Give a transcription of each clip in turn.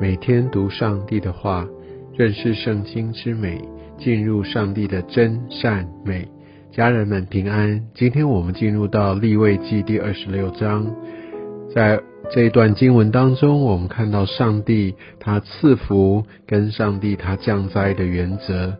每天读上帝的话，认识圣经之美，进入上帝的真善美。家人们平安。今天我们进入到立位记第二十六章，在这一段经文当中，我们看到上帝他赐福跟上帝他降灾的原则。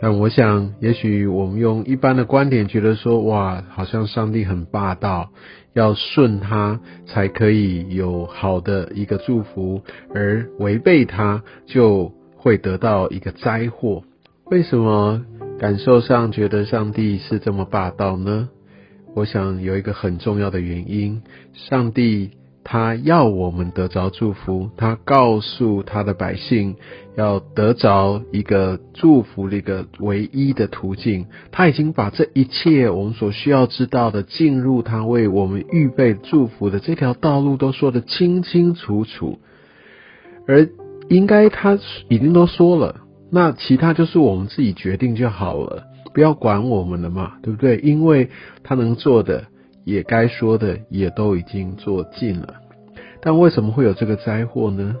但我想，也许我们用一般的观点觉得说，哇，好像上帝很霸道，要顺他才可以有好的一个祝福，而违背他就会得到一个灾祸。为什么感受上觉得上帝是这么霸道呢？我想有一个很重要的原因，上帝。他要我们得着祝福，他告诉他的百姓要得着一个祝福的一个唯一的途径。他已经把这一切我们所需要知道的，进入他为我们预备祝福的这条道路，都说得清清楚楚。而应该他已经都说了，那其他就是我们自己决定就好了，不要管我们了嘛，对不对？因为他能做的。也该说的也都已经做尽了，但为什么会有这个灾祸呢？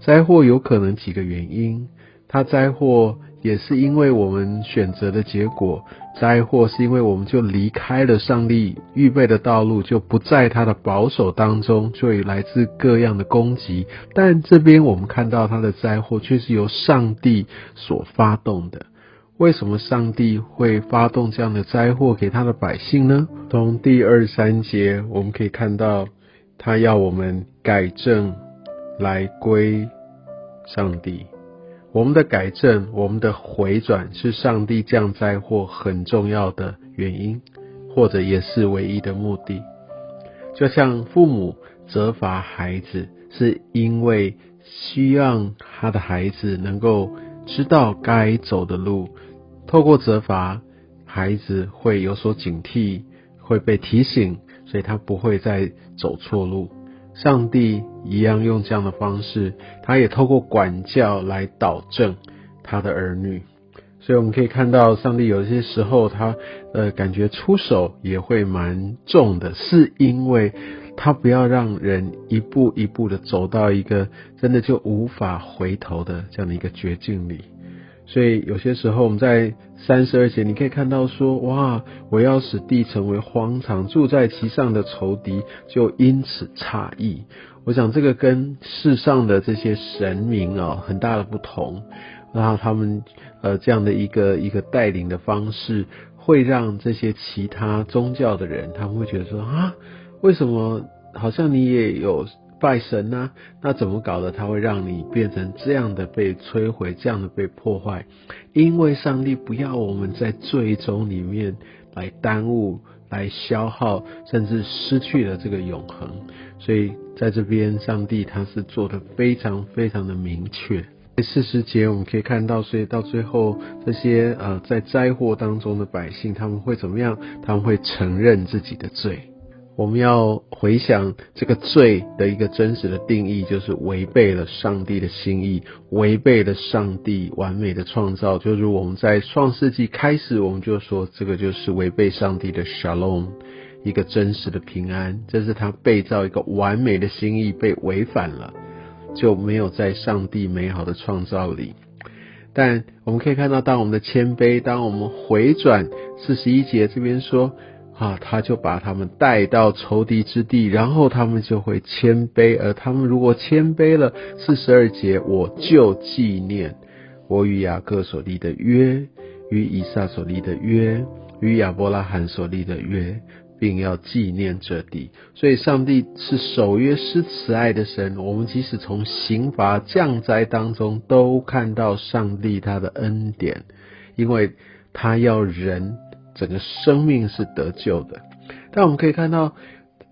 灾祸有可能几个原因，它灾祸也是因为我们选择的结果，灾祸是因为我们就离开了上帝预备的道路，就不在他的保守当中，就以来自各样的攻击。但这边我们看到他的灾祸却是由上帝所发动的。为什么上帝会发动这样的灾祸给他的百姓呢？从第二三节我们可以看到，他要我们改正来归上帝。我们的改正，我们的回转，是上帝降灾祸很重要的原因，或者也是唯一的目的。就像父母责罚孩子，是因为希望他的孩子能够知道该走的路。透过责罚，孩子会有所警惕，会被提醒，所以他不会再走错路。上帝一样用这样的方式，他也透过管教来导正他的儿女。所以我们可以看到，上帝有些时候他呃感觉出手也会蛮重的，是因为他不要让人一步一步的走到一个真的就无法回头的这样的一个绝境里。所以有些时候我们在三十二节，你可以看到说，哇，我要使地成为荒场，住在其上的仇敌就因此诧异。我想这个跟世上的这些神明啊，很大的不同。然后他们呃这样的一个一个带领的方式，会让这些其他宗教的人，他们会觉得说啊，为什么好像你也有？拜神呢？那怎么搞的？他会让你变成这样的被摧毁，这样的被破坏？因为上帝不要我们在最终里面来耽误、来消耗，甚至失去了这个永恒。所以在这边，上帝他是做的非常非常的明确。四十节我们可以看到，所以到最后，这些呃在灾祸当中的百姓，他们会怎么样？他们会承认自己的罪。我们要回想这个罪的一个真实的定义，就是违背了上帝的心意，违背了上帝完美的创造。就如我们在创世纪开始，我们就说这个就是违背上帝的 shalom，一个真实的平安。这是他被造一个完美的心意被违反了，就没有在上帝美好的创造里。但我们可以看到，当我们的谦卑，当我们回转，四十一节这边说。啊，他就把他们带到仇敌之地，然后他们就会谦卑。而他们如果谦卑了，四十二节，我就纪念我与雅各所立的约，与以撒所立的约，与亚伯拉罕所立的约，并要纪念这地。所以，上帝是守约施慈爱的神。我们即使从刑罚降灾当中，都看到上帝他的恩典，因为他要人。整个生命是得救的，但我们可以看到，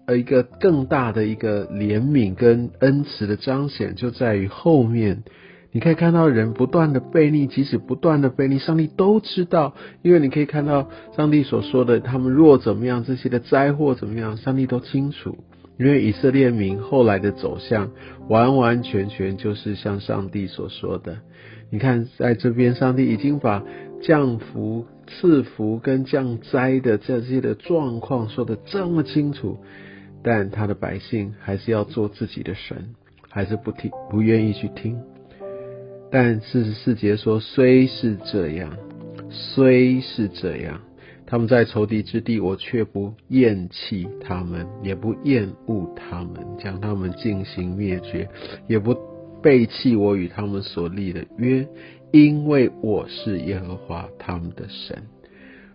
呃，一个更大的一个怜悯跟恩慈的彰显，就在于后面，你可以看到人不断的背逆，即使不断的背逆，上帝都知道，因为你可以看到上帝所说的，他们若怎么样，这些的灾祸怎么样，上帝都清楚，因为以色列民后来的走向，完完全全就是像上帝所说的。你看，在这边，上帝已经把降福。赐福跟降灾的这些的状况说的这么清楚，但他的百姓还是要做自己的神，还是不听，不愿意去听。但四十四节说，虽是这样，虽是这样，他们在仇敌之地，我却不厌弃他们，也不厌恶他们，将他们进行灭绝，也不背弃我与他们所立的约，因为我是耶和华他们的神。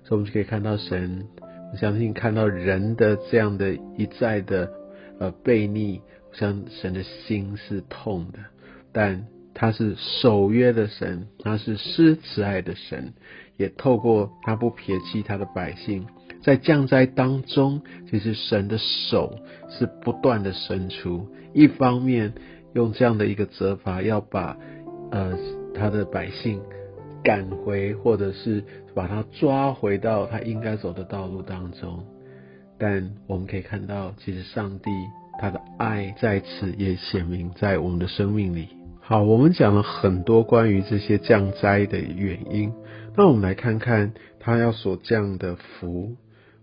所以，我们就可以看到神。我相信看到人的这样的一再的呃背逆，像神的心是痛的，但他是守约的神，他是施慈爱的神，也透过他不撇弃他的百姓，在降灾当中，其实神的手是不断的伸出，一方面用这样的一个责罚，要把呃他的百姓。赶回，或者是把他抓回到他应该走的道路当中。但我们可以看到，其实上帝他的爱在此也显明在我们的生命里。好，我们讲了很多关于这些降灾的原因，那我们来看看他要所降的福。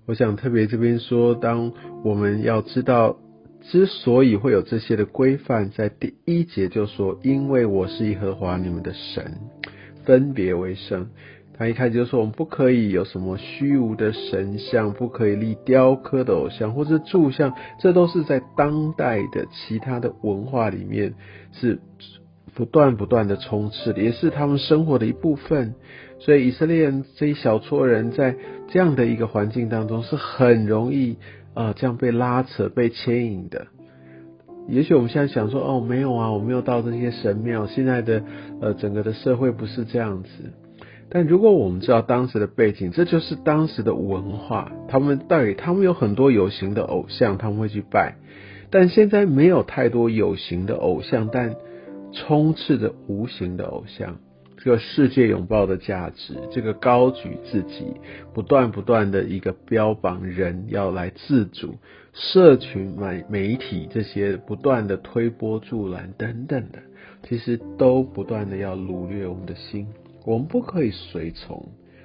我想特别这边说，当我们要知道之所以会有这些的规范，在第一节就说：“因为我是耶和华你们的神。”分别为圣，他一开始就说我们不可以有什么虚无的神像，不可以立雕刻的偶像或者铸像，这都是在当代的其他的文化里面是不断不断的充斥，也是他们生活的一部分。所以以色列人这一小撮人在这样的一个环境当中是很容易啊这样被拉扯、被牵引的。也许我们现在想说，哦，没有啊，我没有到这些神庙。现在的呃，整个的社会不是这样子。但如果我们知道当时的背景，这就是当时的文化。他们到底，他们有很多有形的偶像，他们会去拜。但现在没有太多有形的偶像，但充斥着无形的偶像。这个世界拥抱的价值，这个高举自己，不断不断的一个标榜人要来自主，社群媒媒体这些不断的推波助澜等等的，其实都不断的要掳掠我们的心。我们不可以随从，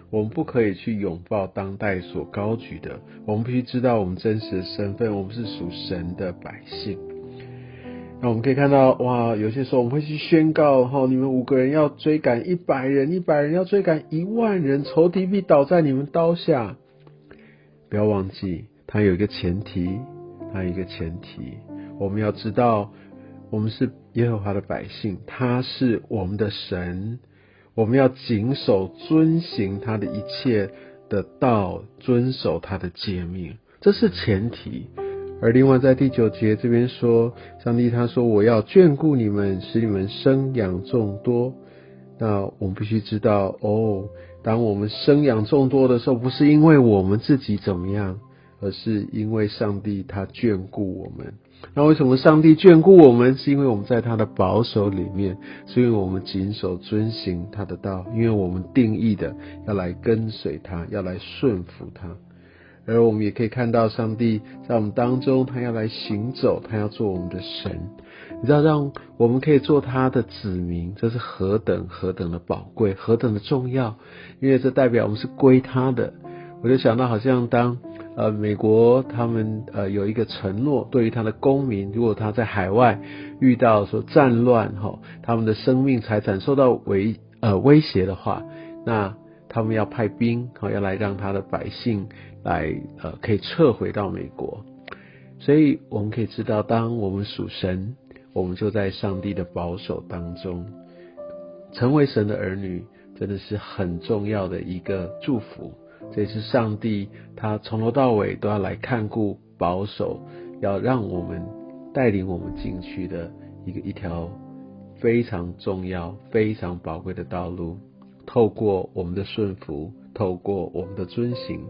我们不可以去拥抱当代所高举的，我们必须知道我们真实的身份，我们是属神的百姓。那我们可以看到，哇，有些时候我们会去宣告，哈，你们五个人要追赶一百人，一百人要追赶一万人，仇敌必倒在你们刀下。不要忘记，它有一个前提，它有一个前提，我们要知道，我们是耶和华的百姓，他是我们的神，我们要谨守遵行他的一切的道，遵守他的诫命，这是前提。而另外在第九节这边说，上帝他说我要眷顾你们，使你们生养众多。那我们必须知道哦，当我们生养众多的时候，不是因为我们自己怎么样，而是因为上帝他眷顾我们。那为什么上帝眷顾我们？是因为我们在他的保守里面，是因为我们谨守遵行他的道，因为我们定义的要来跟随他，要来顺服他。而我们也可以看到，上帝在我们当中，他要来行走，他要做我们的神。你知道，让我们可以做他的子民，这是何等何等的宝贵，何等的重要。因为这代表我们是归他的。我就想到，好像当呃美国他们呃有一个承诺，对于他的公民，如果他在海外遇到说战乱哈，他们的生命财产受到威呃威胁的话，那他们要派兵好要来让他的百姓。来，呃，可以撤回到美国，所以我们可以知道，当我们属神，我们就在上帝的保守当中，成为神的儿女，真的是很重要的一个祝福。这也是上帝他从头到尾都要来看顾、保守，要让我们带领我们进去的一个一条非常重要、非常宝贵的道路。透过我们的顺服，透过我们的遵行。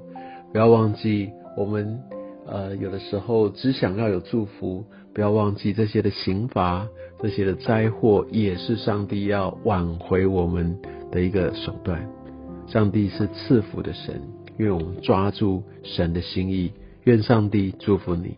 不要忘记，我们呃有的时候只想要有祝福。不要忘记这些的刑罚，这些的灾祸，也是上帝要挽回我们的一个手段。上帝是赐福的神，愿我们抓住神的心意。愿上帝祝福你。